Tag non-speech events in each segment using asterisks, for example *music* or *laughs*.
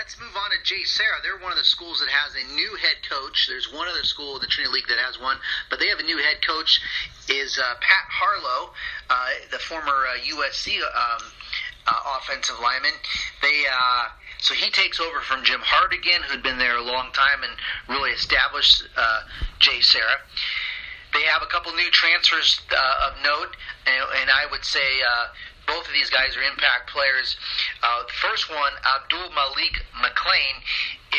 Let's move on to JSerra. They're one of the schools that has a new head coach. There's one other school in the Trinity League that has one, but they have a new head coach. Is uh, Pat Harlow, uh, the former uh, USC um, uh, offensive lineman. They uh, so he takes over from Jim Hartigan, who'd been there a long time and really established uh, JSerra. They have a couple new transfers of note, and, and I would say both of these guys are impact players. Uh, the first one, Abdul Malik McClain,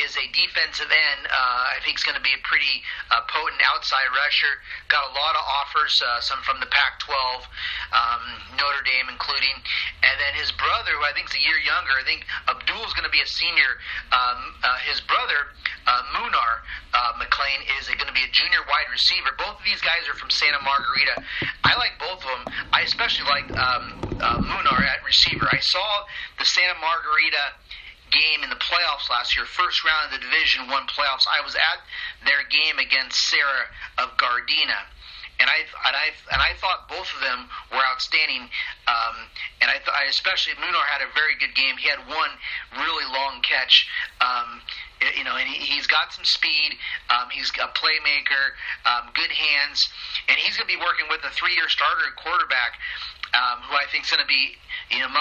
is a defensive end. Uh, I think he's going to be a pretty uh, potent outside rusher. Got a lot of offers, uh, some from the Pac-12, um, Notre Dame including, and then his brother, who I think is a year younger. I think Abdul's going to be a senior. Um, uh, his brother, uh, Munir uh, McClain, is going to be a junior wide receiver. Both of these guys are from Santa Margarita. I like both of them. I especially like um, uh, Munir at receiver. I saw the Santa Margarita game in the playoffs last year, first round of the Division One playoffs. I was at their game against Serra of Gardena, and I and I and I thought both of them were outstanding. Um, and I, th- I especially Munir had a very good game. He had one really long catch. Um, you know, and he, he's got some speed. Um, he's a playmaker, um, good hands, and he's going to be working with a three-year starter quarterback, um, who I think is going to be, you know,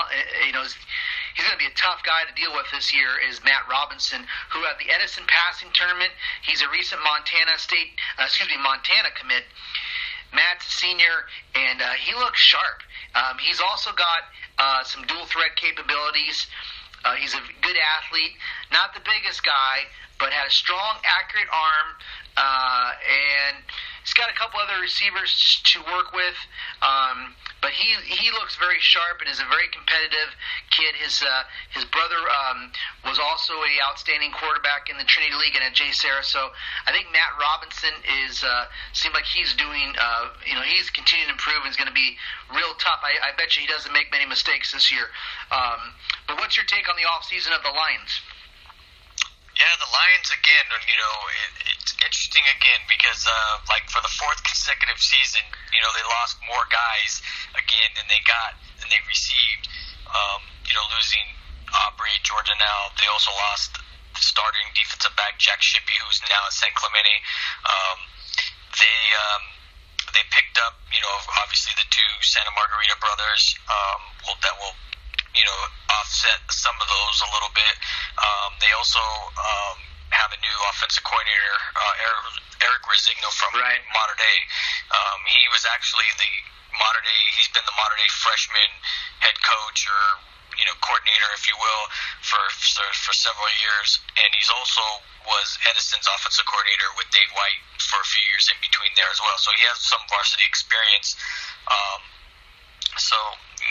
you know, he's going to be a tough guy to deal with this year. Is Matt Robinson, who at the Edison Passing Tournament, he's a recent Montana State, uh, excuse me, Montana commit. Matt's senior, and uh, he looks sharp. Um, he's also got uh, some dual threat capabilities. Uh, he's a good athlete, not the biggest guy, but had a strong, accurate arm, uh, and he's got a couple other receivers to work with. Um, but he he looks very sharp and is a very competitive kid. His uh, his brother um, was also a outstanding quarterback in the Trinity League and at JSerra. So I think Matt Robinson is uh, seems like he's doing uh, you know he's continuing to improve and is going to be real tough. I, I bet you he doesn't make many mistakes this year. Um, but what's your take on the off season of the Lions? Yeah, the Lions again. You know, it, it's interesting again because, uh, like for the fourth consecutive season, you know, they lost more guys again than they got than they received. Um, you know, losing Aubrey, now. They also lost the starting defensive back Jack Shippey, who's now at San Clemente. Um, they um, they picked up, you know, obviously the two Santa Margarita brothers. Um, that will you know, offset some of those a little bit. Um, they also um, a new offensive coordinator, uh, Eric, Eric Resigno from right. Mater Dei. Um, he was actually the Mater Dei. He's been the Mater Dei freshman head coach or you know coordinator, if you will, for for, for several years, and he's also was Edison's offensive coordinator with Dave White for a few years in between there as well. So he has some varsity experience. Um, so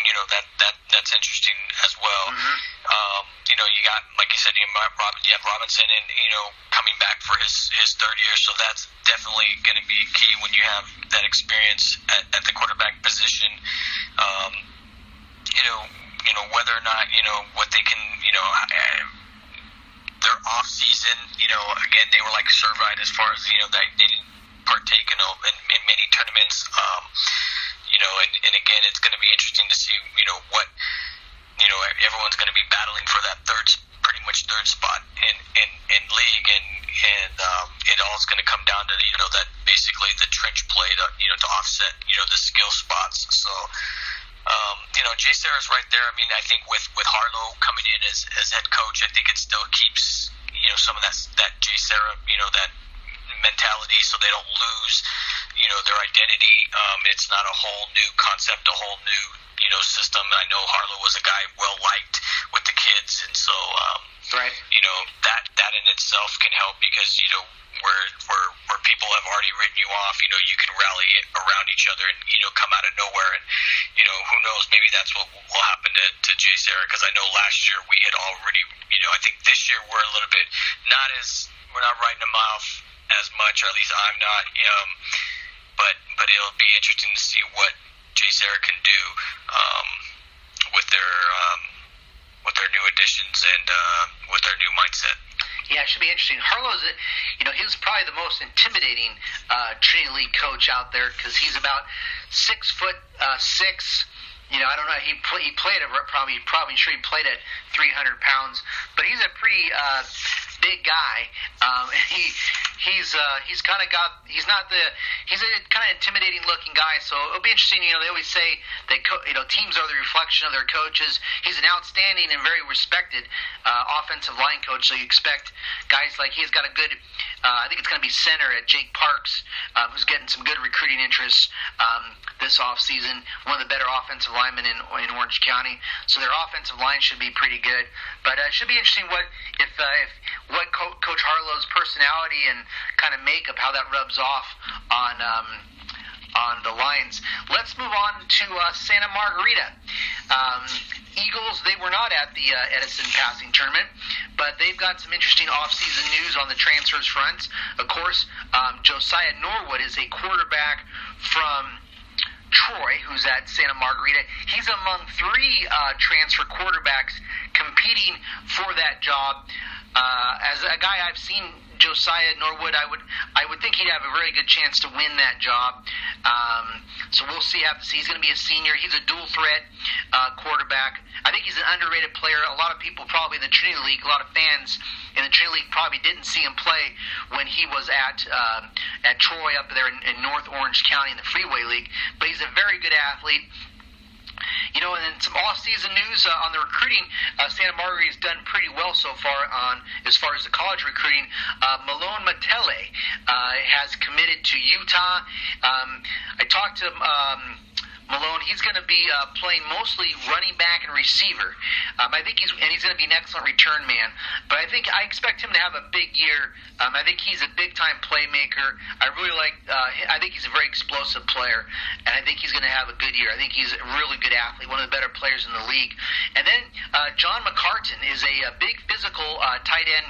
you know that that that's interesting as well. Mm-hmm. Um, you know, you got like you said, you have, you have Robinson, and you know coming back for his his third year, so that's definitely going to be key when you have that experience at, at the quarterback position. Um, you know, you know whether or not you know what they can, you know. their off season, you know, again they were like Servite as far as you know they, they didn't partake in, in, in many tournaments. Um, know, and, and again, it's going to be interesting to see, you know, what, you know, everyone's going to be battling for that third, pretty much third spot in, in, in league, and, and um, it all is going to come down to, you know, that basically the trench play to, you know, to offset, you know, the skill spots. So, um, you know, JSerra's right there. I mean, I think with, with Harlow coming in as, as head coach, I think it still keeps, you know, some of that, that JSerra, you know, that mentality so they don't lose, you know, their identity. Um, it's not a whole new concept, a whole new, you know, system. I know Harlow was a guy well liked with the kids, and so, um, right. you know, that that in itself can help because you know where where where people have already written you off, you know, you can rally around each other and you know come out of nowhere, and you know who knows, maybe that's what will happen to to JSerra because I know last year we had already, you know, I think this year we're a little bit not as we're not writing them off as much, or at least I'm not. You um, but but it'll be interesting to see what JSerra can do um, with their um, with their new additions and uh, with their new mindset. Yeah, it should be interesting. Harlow's, you know, he's probably the most intimidating uh, Trinity League coach out there because he's about six foot uh, six. you know, I don't know. He play, he played at probably probably sure he played at 300 pounds, but he's a pretty uh, big guy. Um, *laughs* he he's uh, he's kind of got he's not the he's a kind of intimidating looking guy. So it'll be interesting. You know, they always say that co- you know teams are the reflection of their coaches. He's an outstanding and very respected uh, offensive line coach. So you expect guys like he's got a good. Uh, I think it's going to be center at Jake Parks, uh, who's getting some good recruiting interest um, this off season. One of the better offensive linemen in, in Orange County. So their offensive line should be pretty good. But uh, it should be interesting what if uh, if what Co- Coach Harlow's personality and kind of makeup, how that rubs off on. Um, on the Lions. Let's move on to uh, Santa Margarita. Um, Eagles, they were not at the uh, Edison passing tournament, but they've got some interesting offseason news on the transfers front. Of course, um, Josiah Norwood is a quarterback from Troy, who's at Santa Margarita. He's among three uh, transfer quarterbacks competing for that job. Uh, as a guy I've seen Josiah Norwood, I would I would think he'd have a very good chance to win that job. Um, so we'll see. To see. He's going to be a senior. He's a dual threat uh, quarterback. I think he's an underrated player. A lot of people probably in the Trinity League, a lot of fans in the Trinity League probably didn't see him play when he was at uh, at Troy up there in, in North Orange County in the Freeway League. But he's a very good athlete. You know, and some off-season news uh, on the recruiting. Uh, Santa Margarita has done pretty well so far on as far as the college recruiting. Uh, Malone Mataele uh, has committed to Utah. Um, I talked to. Um, Malone, he's going to be uh, playing mostly running back and receiver. Um, I think he's and he's going to be an excellent return man. But I think I expect him to have a big year. Um, I think he's a big time playmaker. I really like. Uh, I think he's a very explosive player, and I think he's going to have a good year. I think he's a really good athlete, one of the better players in the league. And then uh, John McCartan is a, a big physical uh, tight end,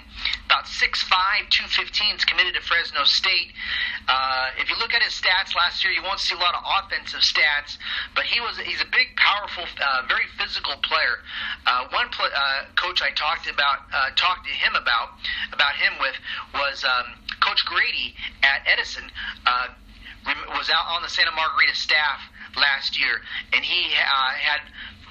about 6'5", 215, is committed to Fresno State. Uh, if you look at his stats last year, you won't see a lot of offensive stats. But he was he's a big, powerful, uh, very physical player. Uh, one pl- uh, coach I talked about uh, talked to him about about him with was um, Coach Grady at Edison. Uh, was out on the Santa Margarita staff last year, and he had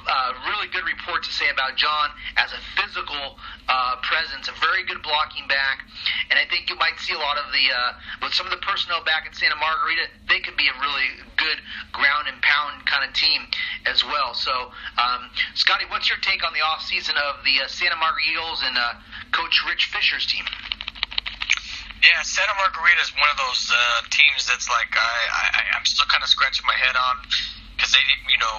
uh, really good report to say about John as a physical uh, presence, a very good blocking back, and I think you might see a lot of the uh, with some of the personnel back at Santa Margarita. They could be a really good ground and pound kind of team as well. So, um, Scotty, what's your take on the off season of the uh, Santa Margarita Eagles and uh, Coach Rich Fisher's team? Yeah, Santa Margarita is one of those uh, teams that's like I, I I'm still kind of scratching my head on because they you know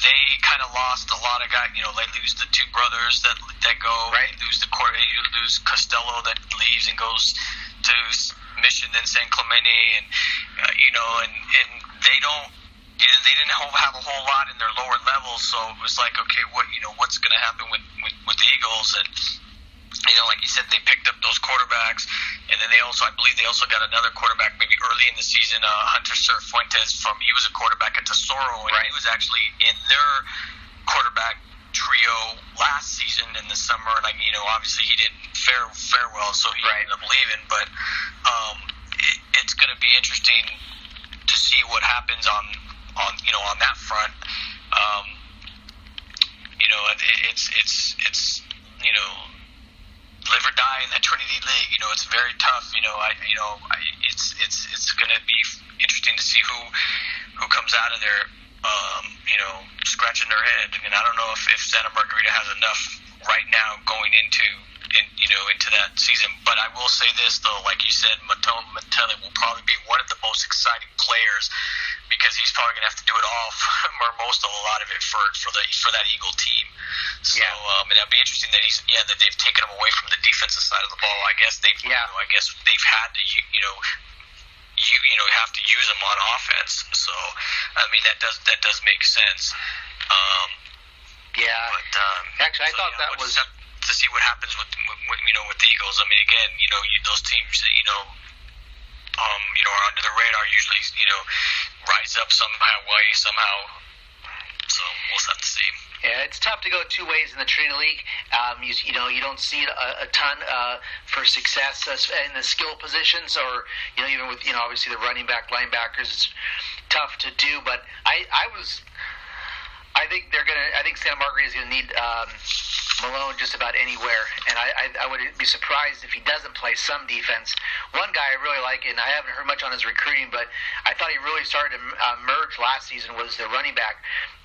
they kind of lost a lot of guys. You know, they lose the two brothers that that go. Right. They lose the court. You lose Costello that leaves and goes to Mission, then San Clemente, and uh, you know, and and they don't. You know, they didn't have a whole lot in their lower levels, so it was like, okay, what you know, what's going to happen with, with with the Eagles? And you know, like you said, they picked up those quarterbacks, and then they also, I believe, they also got another quarterback maybe early in the season, uh, Hunter Sir Fuentes from he was a quarterback at Tesoro, and right. he was actually in their quarterback trio last season in the summer, and I, you know, obviously he didn't fare fare well, so he right. ended up leaving. But um, it, it's going to be interesting to see what happens on on you know on that front. Um, you know, it, it's it's it's you know live or die in that Trinity League. You know, it's very tough. You know, I you know I, it's it's it's going to be interesting to see who who comes out of there. Um, you know, scratching their head, and I don't know if, if Santa Margarita has enough right now going into in, you know into that season. But I will say this though, like you said, Malone Mataele will probably be one of the most exciting players because he's probably going to have to do it all *laughs* or most of a lot of it for for the for that Eagle team. So Yeah. um, and it'll be interesting that he's yeah that they've taken him away from the defensive side of the ball. I guess they've Yeah. you know, I guess they've had to you, you know you you know have to use him on offense. So I mean that does that does make sense. Um, Yeah. but um, Actually, I so, thought you know, that was- to see what happens with, with, you know with the Eagles. I mean, again, you know, you, those teams that you know, um, you know, are under the radar usually, you know, rise up somehow way somehow. So we'll have to see. Yeah, it's tough to go two ways in the Trinity League. Um, you, you know, you don't see a, a ton uh, for success in the skill positions, or you know, even with you know, obviously the running back, linebackers, it's tough to do. But I, I was, I think they're gonna. I think Santa Margarita is gonna need um, Malone just about anywhere, and I, I, I would be surprised if he doesn't play some defense. One guy I really like, and I haven't heard much on his recruiting, but I thought he really started to uh, merge last season was the running back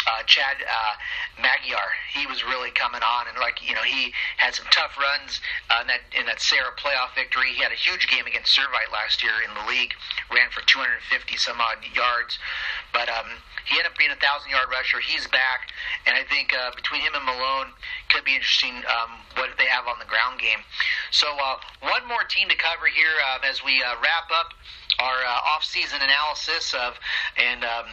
uh, Chad uh, Magyar. He was really coming on, and like you know, he had some tough runs uh, in that in that Serra playoff victory. He had a huge game against Servite last year in the league. Ran for 250 some odd yards, but um, he ended up being a thousand yard rusher. He's back, and I think uh, between him and Malone could be interesting um, what they have on the ground game. So uh, one more team to cover here uh, as we uh, wrap up our uh, off-season analysis of and um,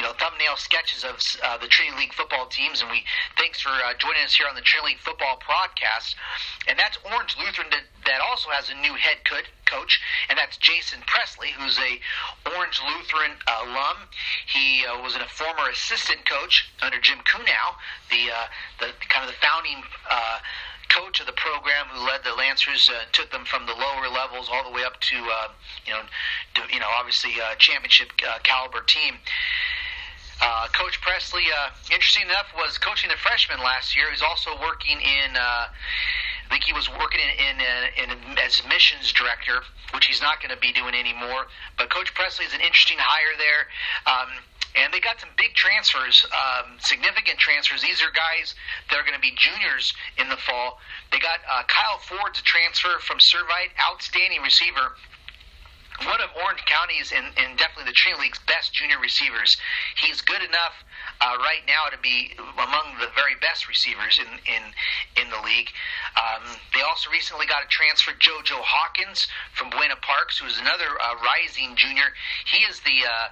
you know thumbnail sketches of uh, the Trinity League football teams. And we thanks for uh, joining us here on the Trinity League football broadcast. And that's Orange Lutheran that, that also has a new head coach, and that's Jason Presley, who's a Orange Lutheran alum. He uh, was a former assistant coach under Jim Kunow, the uh, the kind of the founding uh, coach of the program who led the Lancers, uh, took them from the lower levels all the way up to uh, you know, to, you know, obviously uh, championship uh, caliber team. Uh, coach Presley, uh, interesting enough, was coaching the freshmen last year. He's also working in. Uh, I think he was working in, in, uh, in as missions director, which he's not going to be doing anymore. But Coach Presley is an interesting hire there. Um, and they got some big transfers, um, significant transfers. These are guys that are going to be juniors in the fall. They got uh, Kyle Ford to transfer from Servite, outstanding receiver one of Orange County's and, and definitely the Trinity League's best junior receivers. He's good enough uh, right now to be among the very best receivers in in in the league. Um, they also recently got a transfer, JoJo Hawkins from Buena Parks, who is another uh, rising junior. He is the uh,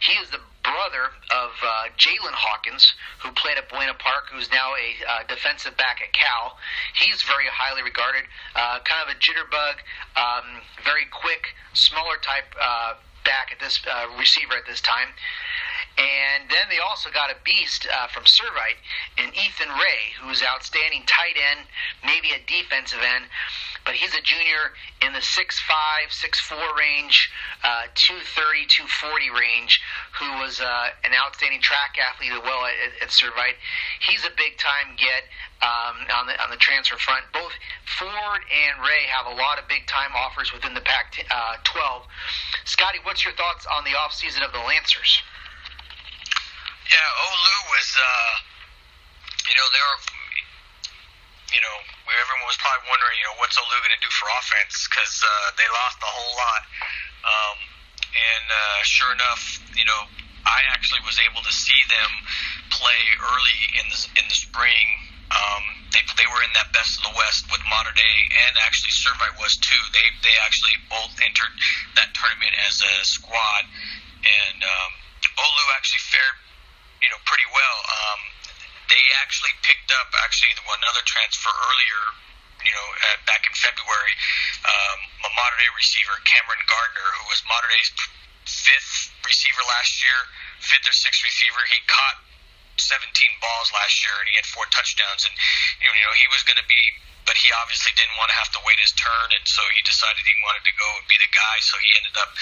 he is the brother of uh, Jalen Hawkins, who played at Buena Park, who's now a uh, defensive back at Cal. He's very highly regarded, uh, kind of a jitterbug, um, very quick, smaller type uh, back at this uh, receiver at this time. And then they also got a beast uh, from Servite in Ethan Ray, who's outstanding tight end, maybe a defensive end, but he's a junior in the 6'5", 6'4 range, uh, 230, 240 range, who was uh, an outstanding track athlete as well at, at Servite. He's a big time get um, on the on the transfer front. Both Ford and Ray have a lot of big time offers within the Pac uh, 12. Scotty, what's your thoughts on the off season of the Lancers? Yeah, Olu was, uh, you know, they were, you know, everyone was probably wondering, you know, what's Olu going to do for offense because uh, they lost a whole lot. Um, and uh, sure enough, you know, I actually was able to see them play early in the in the spring. Um, they they were in that best of the West with Mater Dei and actually Servite was too. They they actually both entered that tournament as a squad, and um, Olu actually fared you know, pretty well. Um, they actually picked up actually another transfer earlier, you know, uh, back in February, um, a Mater Dei receiver, Cameron Gardner, who was Mater Dei's fifth receiver last year, fifth or sixth receiver. He caught 17 balls last year and he had four touchdowns. And you know, he was going to be, but he obviously didn't want to have to wait his turn, and so he decided he wanted to go and be the guy. So he ended up,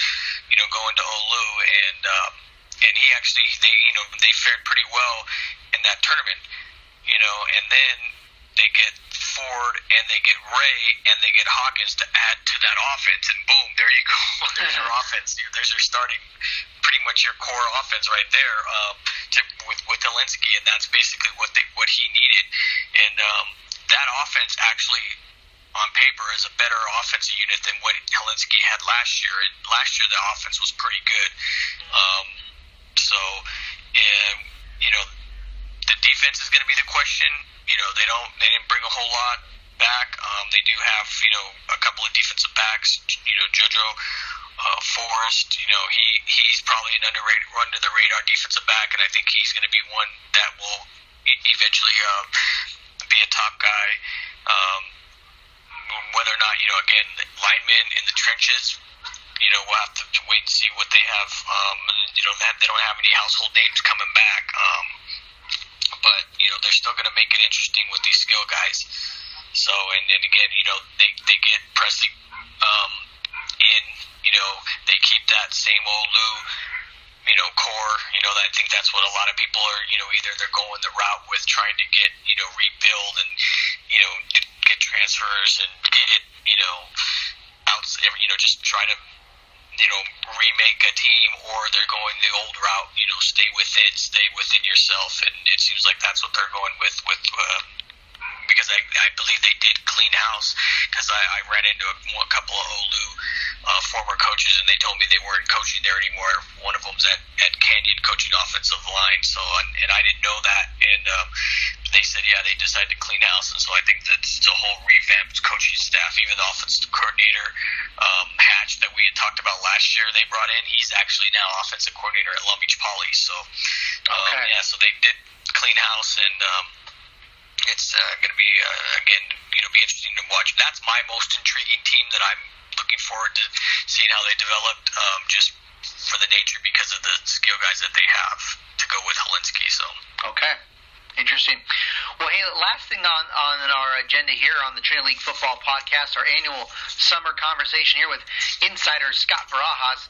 you know, going to Olu and. Um, and he actually they you know they fared pretty well in that tournament, you know, and then they get Ford and they get Ray and they get Hawkins to add to that offense, and boom, there you go. *laughs* There's your offense. There's your starting, pretty much your core offense right there um, to, with with Hilinski, and that's basically what they what he needed. And um, that offense actually on paper is a better offensive unit than what Hilinski had last year. And last year the offense was pretty good. Um, so, and, you know, the defense is going to be the question. You know, they don't, they didn't bring a whole lot back. Um, they do have, you know, a couple of defensive backs. You know, JoJo uh, Forrest. You know, he he's probably an underrated, under the radar defensive back, and I think he's going to be one that will eventually uh, be a top guy. Um, whether or not, you know, again, linemen in the trenches, you know, we'll have to, wait and see what they have. Um, you know, they don't have any household names coming back. Um, but you know, they're still going to make it interesting with these skill guys. So, and then again, you know, they they get Presley um, in. You know, they keep that same old Lou you know, core. You know, I think that's what a lot of people are. You know, either they're going the route with trying to get you know rebuild and you know get transfers and get you know out. You know, just try to you know remake a team, or they're going the old route. You know, stay within, stay within yourself, and it seems like that's what they're going with with. Uh, because I, I believe they did clean house because I, I ran into a, a couple of Olu uh, former coaches and they told me they weren't coaching there anymore. One of them's at, at Canyon coaching offensive line. So and, and I didn't know that and um, they said yeah they decided to clean house and so I think that's a whole revamped coaching staff. Even the offensive coordinator um, Hatch that we had talked about last year they brought in he's actually now offensive coordinator at Long Beach Poly. So um, okay. yeah so they did clean house and. Um, it's uh, going to be uh, again, you know, be interesting to watch. That's my most intriguing team that I'm looking forward to seeing how they developed. Um, just for the nature because of the skill guys that they have to go with Hilinski. So okay. Interesting. Well, hey, last thing on, on our agenda here on the Trinity League Football Podcast, our annual summer conversation here with insider Scott Barajas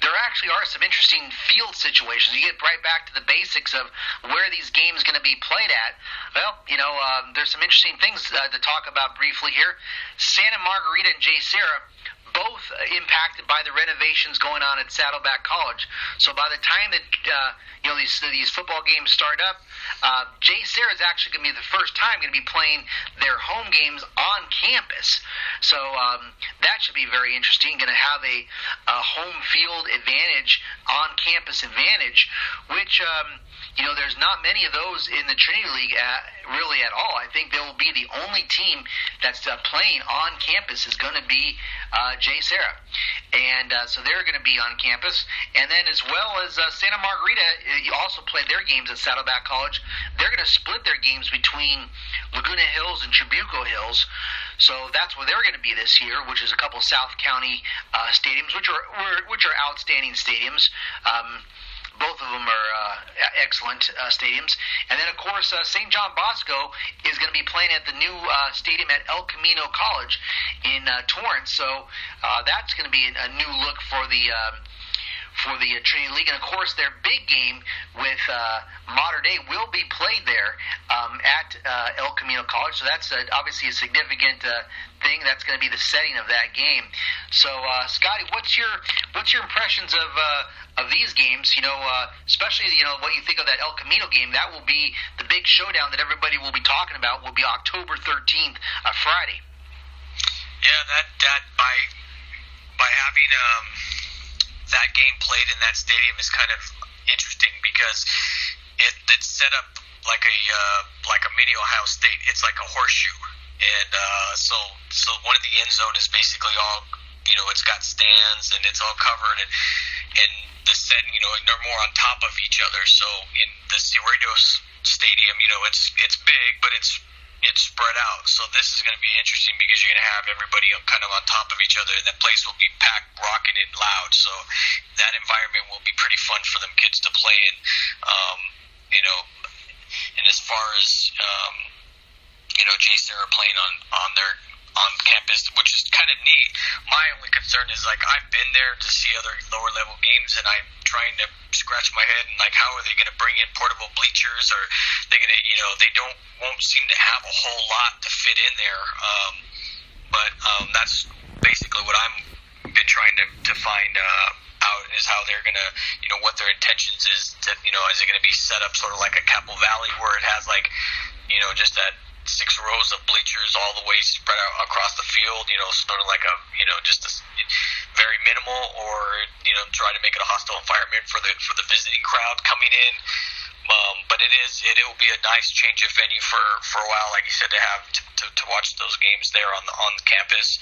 there actually are some interesting field situations. You get right back to the basics of where these games going to be played at. Well, you know, uh, there's some interesting things uh, to talk about briefly here. Santa Margarita and JSerra both impacted by the renovations going on at Saddleback College. So by the time that uh, you know these these football games start up, uh, JSerra is actually going to be the first time going to be playing their home games on campus. So um, that should be very interesting. Going to have a, a home field advantage, on campus advantage, which. Um, you know, there's not many of those in the Trinity League at, really at all. I think they will be the only team that's uh, playing on campus is going to be uh, JSerra. And uh, so they're going to be on campus. And then, as well as uh, Santa Margarita, uh, also play their games at Saddleback College. They're going to split their games between Laguna Hills and Trabuco Hills. So that's where they're going to be this year, which is a couple South County uh, stadiums, which are which are outstanding stadiums. Um, both of them are uh, excellent uh, stadiums. And then, of course, uh, St. John Bosco is going to be playing at the new uh, stadium at El Camino College in uh, Torrance. So uh, that's going to be a new look for the. Uh, for the uh, Trinity League, and of course, their big game with uh, Mater Dei will be played there um, at uh, El Camino College. So that's uh, obviously a significant uh, thing. That's going to be the setting of that game. So, uh, Scotty, what's your what's your impressions of uh, of these games? You know, uh, especially you know what you think of that El Camino game. That will be the big showdown that everybody will be talking about. Will be October thirteenth, uh, Friday. Yeah, that that by having um that game played in that stadium is kind of interesting because it, it's set up like a uh, like a mini Ohio State. It's like a horseshoe, and uh, so so one of the end zone is basically all you know. It's got stands and it's all covered, and and the setting you know they're more on top of each other. So in the Cerritos Stadium, you know it's it's big, but it's it's spread out. So this is going to be interesting because you're going to have everybody kind of on top of each other, and the place will be packed, rocking, and loud. So that environment will be pretty fun for them kids to play in. Um, you know, and as far as um, you know, JSerra playing on on their on campus, which is kind of neat. My only concern is like I've been there to see other lower level games, and I'm trying to scratch my head and like how are they going to bring in portable bleachers, or they going to you know they don't won't seem to have a whole lot to fit in there. Um, but um, that's basically what I'm been trying to to find. Uh, out is how they're gonna, you know, what their intentions is to, you know, is it gonna be set up sort of like a Campbell Valley where it has like, you know, just that six rows of bleachers all the way spread out across the field. You know, sort of like a you know just a, very minimal, or you know try to make it a hostile environment for the for the visiting crowd coming in. Um, but it is it, it will be a nice change of venue for for a while, like you said, to have to, to, to watch those games there on the on campus.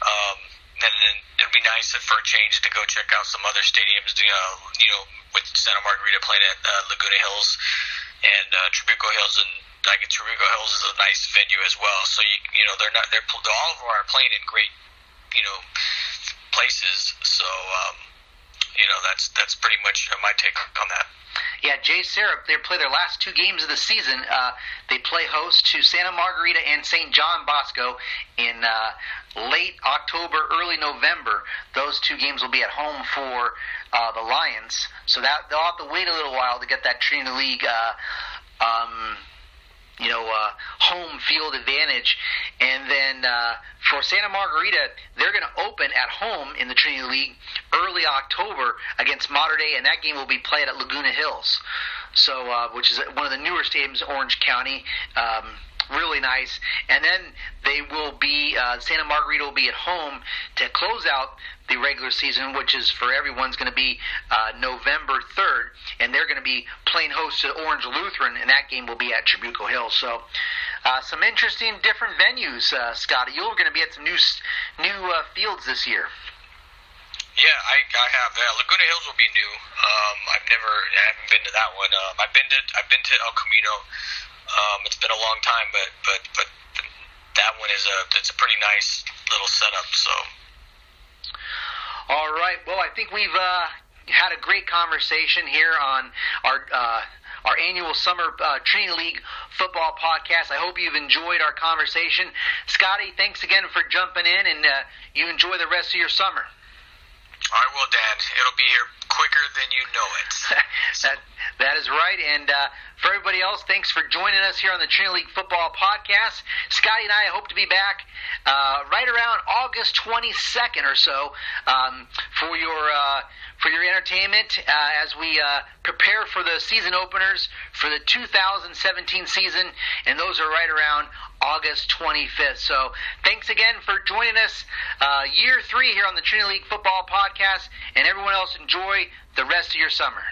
Um, and then it'd be nice for a change to go check out some other stadiums. You know, you know with Santa Margarita playing at uh, Laguna Hills and uh, Trabuco Hills and like Trabuco Hills is a nice venue as well. So you you know they're not they're all of them are playing in great you know places. So um, you know that's that's pretty much my take on that. Yeah, Jay JSerra, they play their last two games of the season. Uh, they play host to Santa Margarita and St. John Bosco in uh, late October, early November. Those two games will be at home for uh, the Lions, so that they'll have to wait a little while to get that Trinity League. Uh, um, you know, uh, home field advantage. And then uh, for Santa Margarita, they're going to open at home in the Trinity League early October against Mater Dei, and that game will be played at Laguna Hills. So, uh, which is one of the newer stadiums, Orange County. Um, really nice. And then they will be uh, Santa Margarita will be at home to close out the regular season, which is for everyone's going to be uh, November 3rd, and they're going to be playing host to Orange Lutheran, and that game will be at Trabuco Hill. So, uh, some interesting, different venues, uh, Scotty. You're going to be at some new new uh, fields this year. Yeah, I, I have. Yeah, Laguna Hills will be new. Um, I've never, I haven't been to that one. Um, I've been to, I've been to El Camino. Um, it's been a long time, but but but that one is a, it's a pretty nice little setup. So all right. Well, I think we've uh, had a great conversation here on our. Uh, our annual summer uh, Trinity League football podcast. I hope you've enjoyed our conversation. Scotty, thanks again for jumping in, and uh, you enjoy the rest of your summer. I will, Dan. It'll be here quicker than you know it. *laughs* that that is right. And uh, for everybody else, thanks for joining us here on the Trinity League Football Podcast. Scotty and I hope to be back uh, right around August 22nd or so um, for your uh, for your entertainment uh, as we uh, prepare for the season openers for the 2017 season, and those are right around August 25th. So thanks again for joining us uh, year three here on the Trinity League Football Podcast, and everyone else enjoy the rest of your summer.